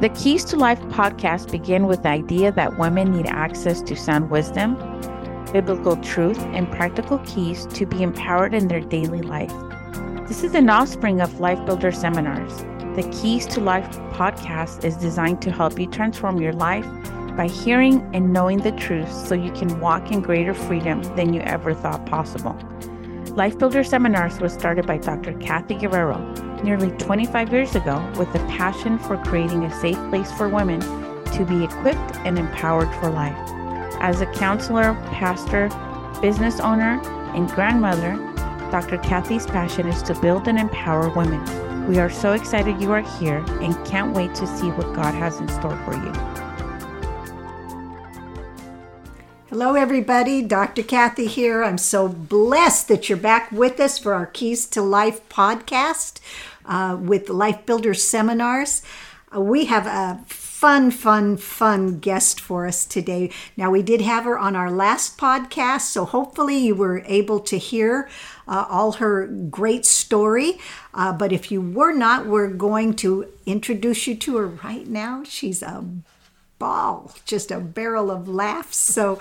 The Keys to Life podcast begin with the idea that women need access to sound wisdom, biblical truth, and practical keys to be empowered in their daily life. This is an offspring of Life Builder seminars. The Keys to Life podcast is designed to help you transform your life by hearing and knowing the truth so you can walk in greater freedom than you ever thought possible. Life Builder Seminars was started by Dr. Cathy Guerrero nearly 25 years ago with a passion for creating a safe place for women to be equipped and empowered for life. As a counselor, pastor, business owner, and grandmother, Dr. Cathy's passion is to build and empower women. We are so excited you are here and can't wait to see what God has in store for you. Hello, everybody. Dr. Cathy here. I'm so blessed that you're back with us for our Keys to Life podcast uh, with Life Builder Seminars. Uh, we have a fun, fun, fun guest for us today. Now, we did have her on our last podcast, so hopefully you were able to hear uh, all her great story. Uh, but if you were not, we're going to introduce you to her right now. She's a ball, just a barrel of laughs. So,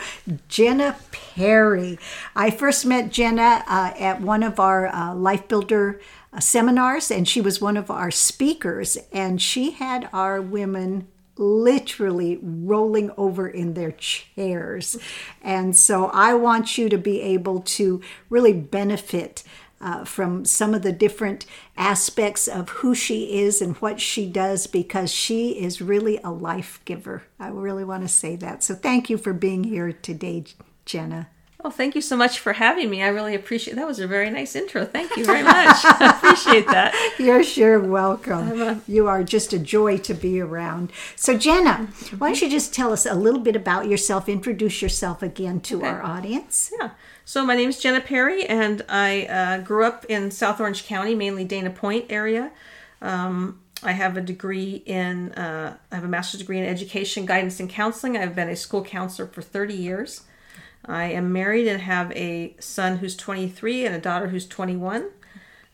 Jenna Perry. I first met Jenna uh, at one of our uh, Life Builder uh, seminars, and she was one of our speakers, and she had our women literally rolling over in their chairs. And so I want you to be able to really benefit uh, from some of the different aspects of who she is and what she does because she is really a life giver. I really want to say that. So thank you for being here today, Jenna. Well, thank you so much for having me. I really appreciate that. Was a very nice intro. Thank you very much. I appreciate that. You're sure welcome. A... You are just a joy to be around. So, Jenna, why don't you just tell us a little bit about yourself? Introduce yourself again to okay. our audience. Yeah. So my name is Jenna Perry, and I uh, grew up in South Orange County, mainly Dana Point area. Um, I have a degree in, uh, I have a master's degree in education, guidance, and counseling. I've been a school counselor for 30 years. I am married and have a son who's 23 and a daughter who's 21.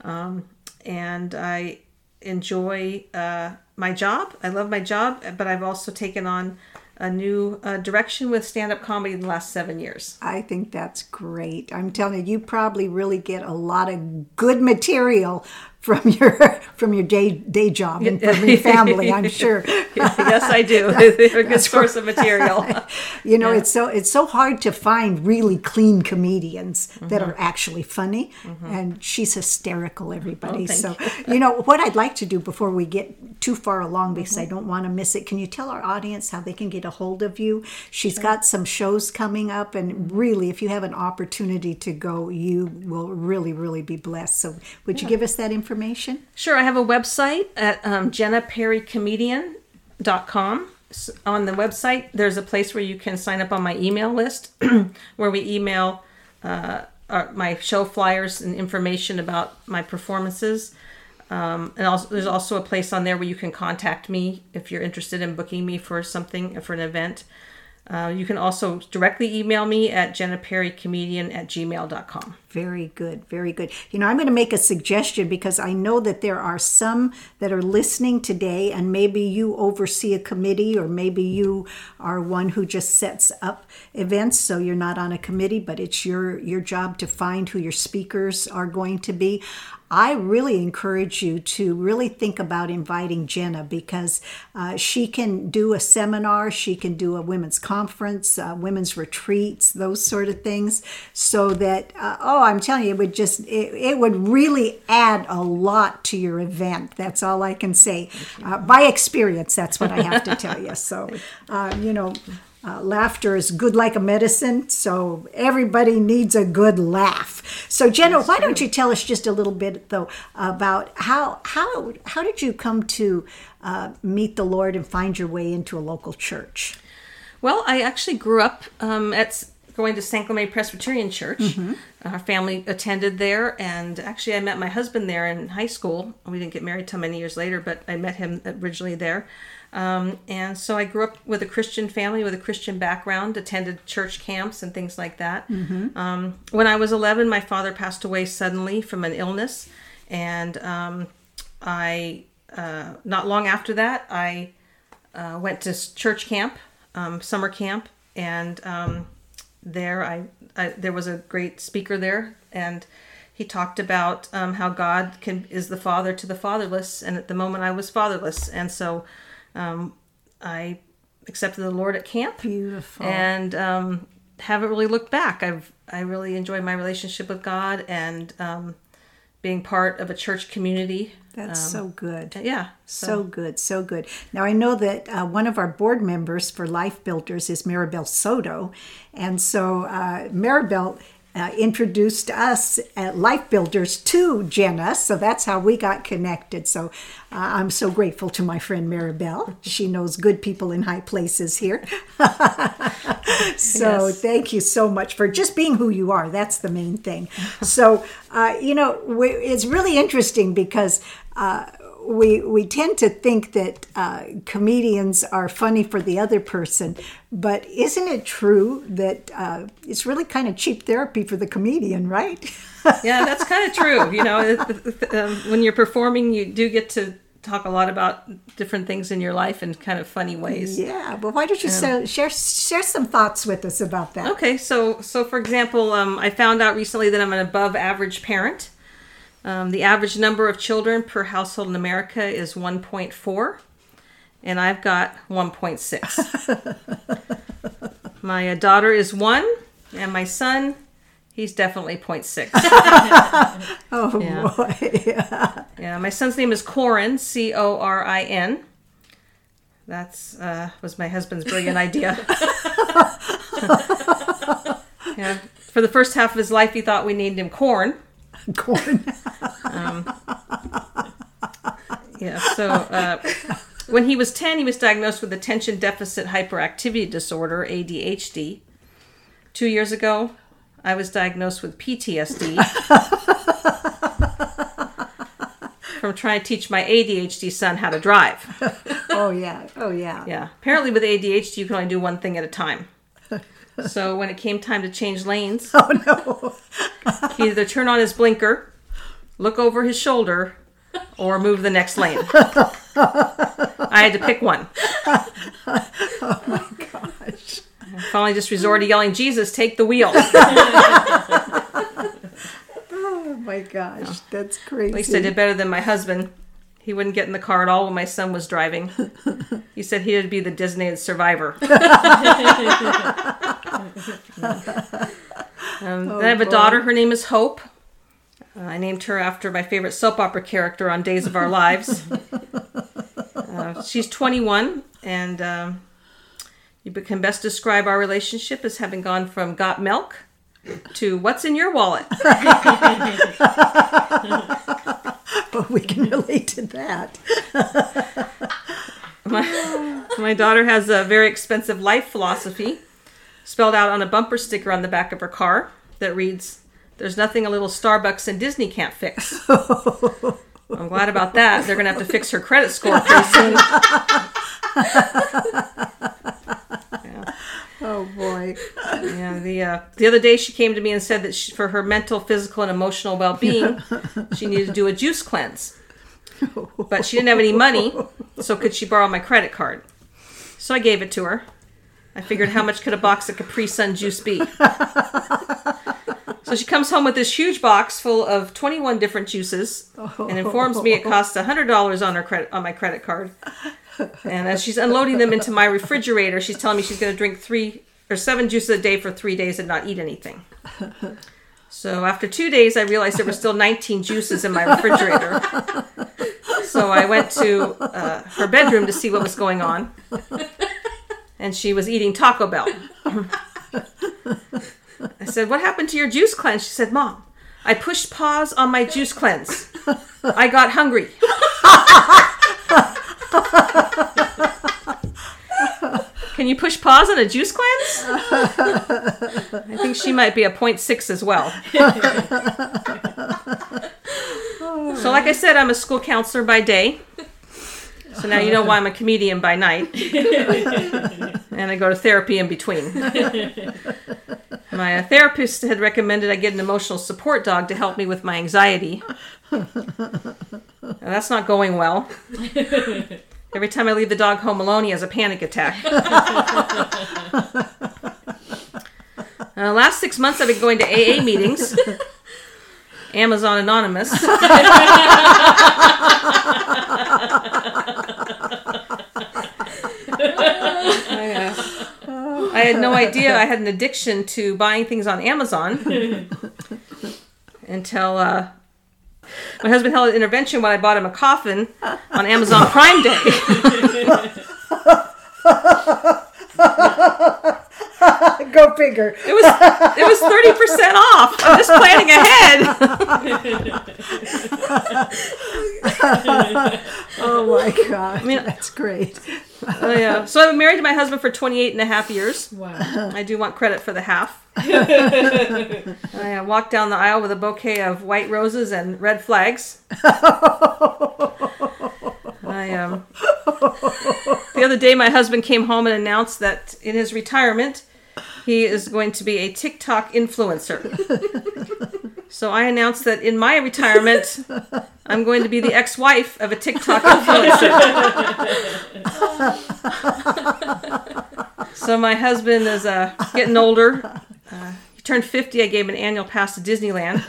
Um, and I enjoy uh, my job. I love my job, but I've also taken on a new uh, direction with stand up comedy in the last seven years. I think that's great. I'm telling you, you probably really get a lot of good material from your from your day day job and from your family. I'm sure. yes, I do. They're a good source of material. you know, yeah. it's so it's so hard to find really clean comedians mm-hmm. that are actually funny, mm-hmm. and she's hysterical. Everybody. Oh, so you. you. know what I'd like to do before we get too far along because mm-hmm. I don't want to miss it. Can you tell our audience how they can get a hold of you? She's sure. got some shows coming up, and really, if you have an opportunity to go, you will really really be blessed. So would yeah. you give us that information? Information? Sure. I have a website at um, jennaperrycomedian.com. On the website, there's a place where you can sign up on my email list, where we email uh, our, my show flyers and information about my performances. Um, and also, there's also a place on there where you can contact me if you're interested in booking me for something, for an event. Uh, you can also directly email me at jennaperrycomedian at gmail.com. Very good, very good. You know, I'm going to make a suggestion because I know that there are some that are listening today, and maybe you oversee a committee, or maybe you are one who just sets up events, so you're not on a committee, but it's your your job to find who your speakers are going to be. I really encourage you to really think about inviting Jenna because uh, she can do a seminar, she can do a women's conference, uh, women's retreats, those sort of things, so that, uh, oh, I'm telling you, it would just, it, it, would really add a lot to your event. That's all I can say. Uh, by experience, that's what I have to tell you. So, uh, you know, uh, laughter is good like a medicine, so everybody needs a good laugh. So, Jenna, That's why true. don't you tell us just a little bit though about how how how did you come to uh, meet the Lord and find your way into a local church? Well, I actually grew up um, at going to San Clemente Presbyterian Church. Mm-hmm. Our family attended there, and actually, I met my husband there in high school. We didn't get married till many years later, but I met him originally there. Um, and so I grew up with a Christian family with a Christian background, attended church camps and things like that. Mm-hmm. Um, when I was 11, my father passed away suddenly from an illness. And um, I, uh, not long after that, I uh, went to church camp, um, summer camp, and um, there I, I there was a great speaker there, and he talked about um, how God can is the father to the fatherless, and at the moment I was fatherless, and so um, I accepted the Lord at camp, Beautiful. and um, haven't really looked back. I've I really enjoyed my relationship with God and um, being part of a church community. That's so good. Yeah, So good, so good. Now, I know that uh, one of our board members for Life Builders is Maribel Soto. And so uh, Maribel uh, introduced us at Life Builders to Jenna. So that's how we got connected. So uh, I'm so grateful to my friend Maribel. She knows good people in high places here. so Yes. thank you so much for just being who you are. That's the main thing. so, uh, you know, it's really interesting because uh, we we tend to think that uh, comedians are funny for the other person, but isn't it true that uh, it's really kind of cheap therapy for the comedian, right? yeah, that's kind of true. You know, um, when you're performing, you do get to talk a lot about different things in your life in kind of funny ways. yeah. But why don't you sa- share share some thoughts with us about that? Okay, so so for example, um, I found out recently that I'm an above average parent. Um, the average number of children per household in America is 1.4, and I've got 1.6. my uh, daughter is one, and my son, he's definitely 0.6. Oh Yeah. boy. Yeah, yeah, my son's name is Corin, C O R I N. That's uh, was my husband's brilliant idea. yeah, for the first half of his life, he thought we named him Corn. Corn. Yeah, so uh, when he was 10, he was diagnosed with attention deficit hyperactivity disorder, ADHD. Two years ago, I was diagnosed with PTSD from trying to teach my ADHD son how to drive. Oh yeah. Oh yeah. Yeah. Apparently, with ADHD, you can only do one thing at a time. So when it came time to change lanes, Oh no. he either turn on his blinker, look over his shoulder, or move the next lane. I had to pick one. Oh my gosh. I finally just resorted to yelling, Jesus, take the wheel. Oh my gosh. That's crazy. At least I did better than my husband. He wouldn't get in the car at all when my son was driving. He said he'd be the designated survivor. um, then I have a boy. daughter. Her name is Hope. Uh, I named her after my favorite soap opera character on Days of Our Lives. Uh, she's 21, and um, you can best describe our relationship as having gone from got milk to what's in your wallet. But we can relate to that. My, my daughter has a very expensive life philosophy spelled out on a bumper sticker on the back of her car that reads, There's nothing a little Starbucks and Disney can't fix. I'm glad about that. They're going to have to fix her credit score pretty soon. Oh boy. Yeah, the uh, the other day she came to me and said that she, for her mental, physical, and emotional well being, she needed to do a juice cleanse. But she didn't have any money, so could she borrow my credit card? So I gave it to her. I figured how much could a box of Capri Sun juice be? So she comes home with this huge box full of 21 different juices and informs me it costs $100 on her credit on my credit card. And as she's unloading them into my refrigerator, she's telling me she's going to drink three or seven juices a day for three days and not eat anything. So after two days, I realized there were still 19 juices in my refrigerator. So I went to uh, her bedroom to see what was going on. And she was eating Taco Bell. I said, What happened to your juice cleanse? She said, Mom, I pushed pause on my juice cleanse. I got hungry. Can you push pause on a juice cleanse? I think she might be a 0.6 as well. so, like I said, I'm a school counselor by day. So now you know why I'm a comedian by night. And I go to therapy in between. My uh, therapist had recommended I get an emotional support dog to help me with my anxiety. That's not going well. Every time I leave the dog home alone, he has a panic attack. Uh, last six months, I've been going to AA meetings. Amazon Anonymous. I, uh, I had no idea I had an addiction to buying things on Amazon until uh, my husband held an intervention when I bought him a coffin on Amazon Prime Day. Go figure. It was it was thirty percent off. I'm just planning ahead. Oh my god. I mean- that's great. Oh, yeah. So I've been married to my husband for 28 and a half years. Wow. I do want credit for the half. I uh, walked down the aisle with a bouquet of white roses and red flags. I um, the other day, my husband came home and announced that in his retirement, he is going to be a TikTok influencer. so I announced that in my retirement, I'm going to be the ex-wife of a TikTok influencer. So my husband is uh, getting older. Uh, he turned 50. I gave him an annual pass to Disneyland.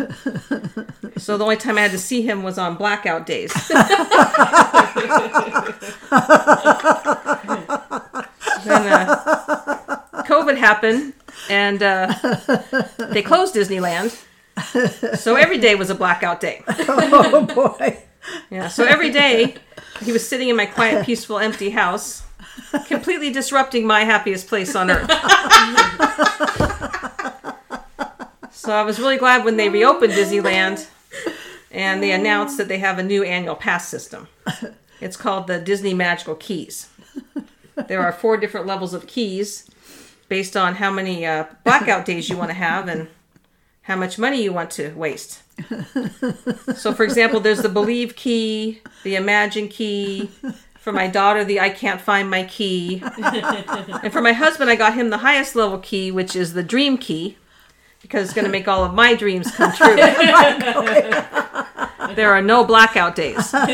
So the only time I had to see him was on blackout days. then uh, COVID happened, and uh, they closed Disneyland. So every day was a blackout day. Oh boy. Yeah. So every day he was sitting in my quiet, peaceful, empty house, completely disrupting my happiest place on earth. so I was really glad when they reopened Disneyland and they announced that they have a new annual pass system. It's called the Disney Magical Keys. There are four different levels of keys based on how many uh, blackout days you want to have and how much money you want to waste. So, for example, there's the believe key, the imagine key. For my daughter, the I can't find my key. And for my husband, I got him the highest level key, which is the dream key, because it's going to make all of my dreams come true. there are no blackout days.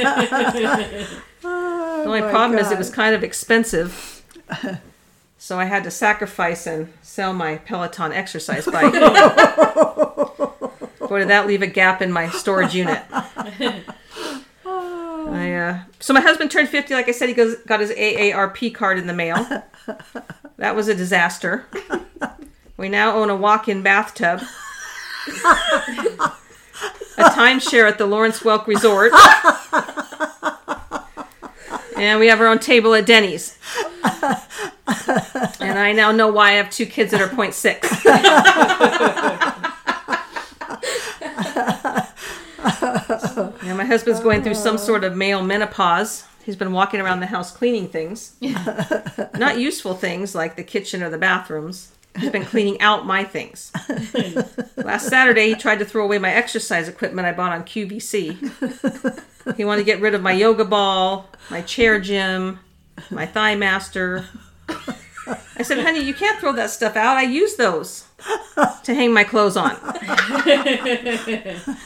The only my problem is it was kind of expensive. So I had to sacrifice and sell my Peloton exercise bike. Boy, did that leave a gap in my storage unit. I, uh, so my husband turned 50. Like I said, he goes, got his AARP card in the mail. That was a disaster. We now own a walk-in bathtub. a timeshare at the Lawrence Welk Resort. And we have our own table at Denny's. And I now know why I have two kids that are 0.6. Yeah, my husband's going through some sort of male menopause. He's been walking around the house cleaning things. Not useful things like the kitchen or the bathrooms. He's been cleaning out my things. Last Saturday, he tried to throw away my exercise equipment I bought on QVC. He wanted to get rid of my yoga ball, my chair gym, my thigh master. I said, honey, you can't throw that stuff out. I use those to hang my clothes on.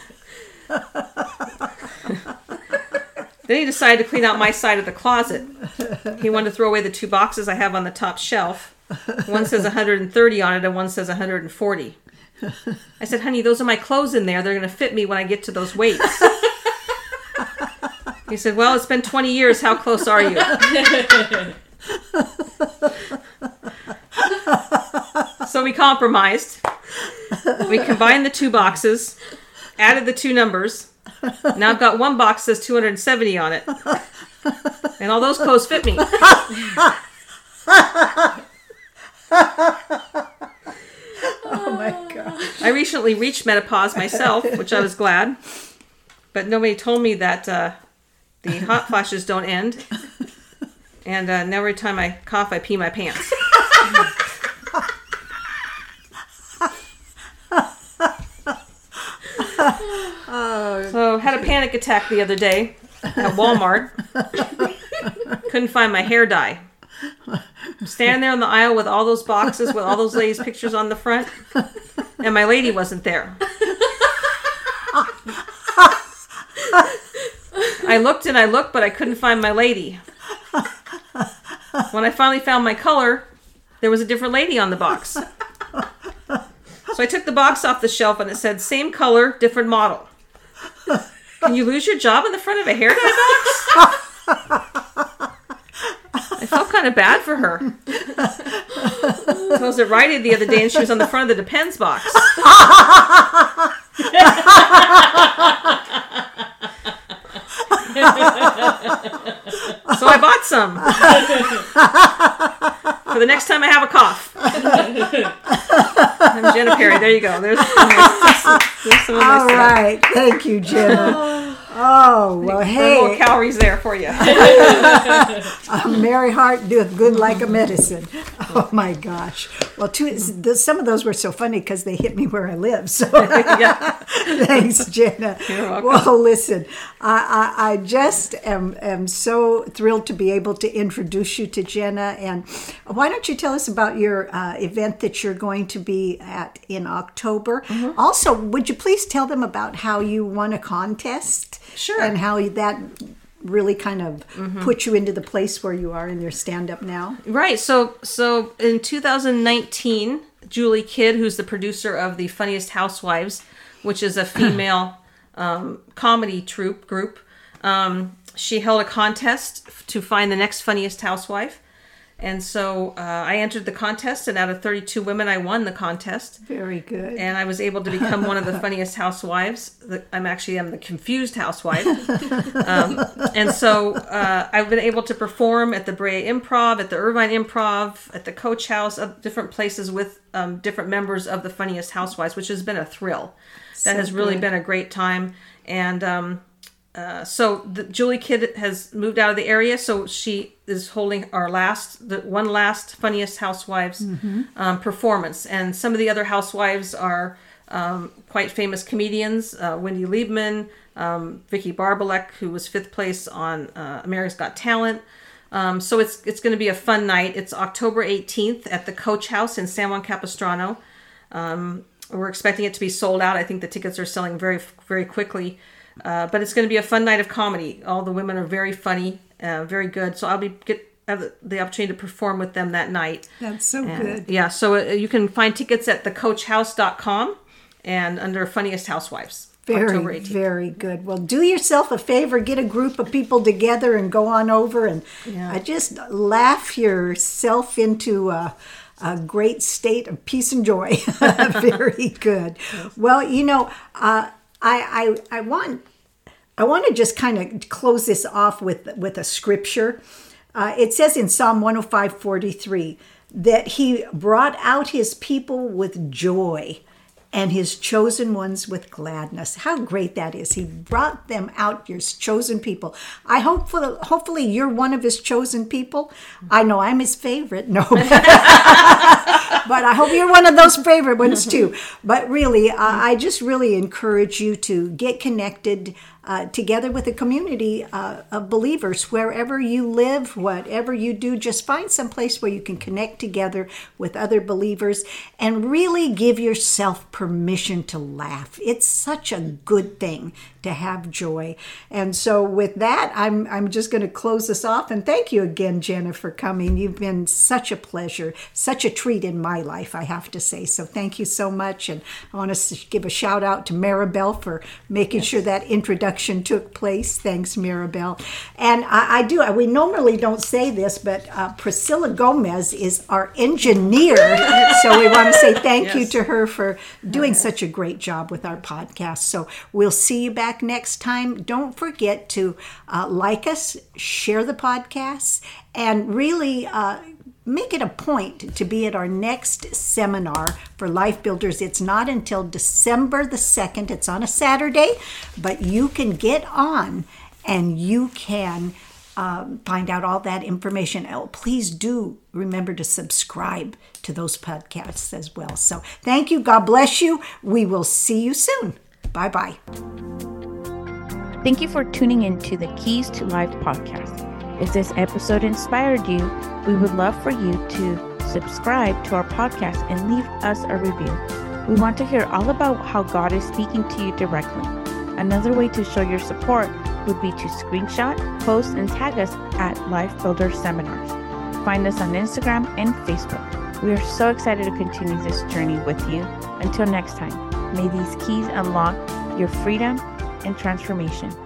Then he decided to clean out my side of the closet. He wanted to throw away the two boxes I have on the top shelf. One says 130 on it, and one says 140. I said, honey, those are my clothes in there. They're going to fit me when I get to those weights. He said, well, it's been 20 years. How close are you? so we compromised. We combined the two boxes, added the two numbers. Now I've got one box that says 270 on it. And all those clothes fit me. Oh my god. I recently reached menopause myself, which I was glad. But nobody told me that uh, the hot flashes don't end. And uh, now every time I cough, I pee my pants. So had a panic attack the other day at Walmart. Couldn't find my hair dye. Standing there in the aisle with all those boxes with all those ladies' pictures on the front, and my lady wasn't there. I looked and I looked, but I couldn't find my lady. when I finally found my color, there was a different lady on the box. So I took the box off the shelf and it said same color, different model. Can you lose your job in the front of a hair dye box? I felt kind of bad for her. I was at Rite Aid the other day and she was on the front of the Depends box. so I bought some for the next time I have a cough. I'm Jenna Perry. There you go. There's, there's some of my All right. Thank you, Jenna. Oh, well, Put a hey, calories there for you. merry heart doeth good like a medicine. Oh, my gosh. Well, two, the, some of those were so funny because they hit me where I live. So thanks, Jenna. You're welcome. Well, listen, I, I, I just am, am so thrilled to be able to introduce you to Jenna. And why don't you tell us about your uh, event that you're going to be at in October? Mm-hmm. Also, would you please tell them about how you won a contest? Sure. And how that really kind of put you into the place where you are in your stand up now? Right. So so in 2019, Julie Kidd, who's the producer of the Funniest Housewives, which is a female um, comedy troupe group, um, she held a contest to find the next funniest housewife. And so uh, I entered the contest, and out of 32 women, I won the contest. Very good. and I was able to become one of the funniest housewives. The- I'm actually I'm the confused housewife, um, and so uh, I've been able to perform at the Brea Improv, at the Irvine Improv, at the Coach House, of different places with um, different members of the funniest housewives, which has been a thrill. That has really good. been a great time, and um, uh, so the, Julie Kidd has moved out of the area, so she is holding our last, the one last funniest housewives um, performance, and some of the other housewives are um, quite famous comedians: uh, Wendy Liebman, um, Vicki Barbolak, who was fifth place on uh, America's Got Talent. Um, so it's it's going to be a fun night. It's October 18th at the Coach House in San Juan Capistrano. Um, we're expecting it to be sold out. I think the tickets are selling very very quickly. Uh, but it's going to be a fun night of comedy. All the women are very funny, uh, very good. So I'll be get have the, opportunity to perform with them that night. That's so And, good. Yeah, so uh, you can find tickets at thecoachhouse.com and under Funniest Housewives. October Very, 18th. very good. Well, do yourself a favor, get a group of people together and go on over and uh, just laugh yourself into a, a great state of peace and joy. very good. Well, you know, uh, I, I, I want I want to just kind of close this off with with a scripture. Uh, it says in Psalm 105 43 that he brought out his people with joy and his chosen ones with gladness. How great that is. He brought them out, your chosen people. I hope for, hopefully you're one of his chosen people. I know I'm his favorite. No. but I hope you're one of those favorite ones too. But really, uh, I just really encourage you to get connected uh, together with a community uh, of believers wherever you live, whatever you do. Just find some place where you can connect together with other believers and really give yourself permission to laugh. It's such a good thing to have joy. And so, with that, I'm I'm just going to close this off and thank you again, Jenna, for coming. You've been such a pleasure, such a treat in my life, I have to say. So, thank you so much. And I want to give a shout out to Maribel for making sure that introduction took place. Thanks, Maribel. And I, I do. We normally don't say this, but uh, Priscilla Gomez is our engineer. so we want to say thank you to her for doing such a great job with our podcast. So we'll see you back next time. Don't forget to uh, like us, share the podcast, and really. Uh, Make it a point to be at our next seminar for Life Builders. It's not until December the 2nd. It's on a Saturday, but you can get on and you can um, find out all that information. Oh, please do remember to subscribe to those podcasts as well. So thank you. God bless you. We will see you soon. Bye bye. Thank you for tuning in to the Keys to Life podcast. If this episode inspired you, we would love for you to subscribe to our podcast and leave us a review. We want to hear all about how God is speaking to you directly. Another way to show your support would be to screenshot, post, and tag us at Life Builder Seminars. find us on Instagram and Facebook. We are so excited to continue this journey with you. Until next time, may these keys unlock your freedom and transformation.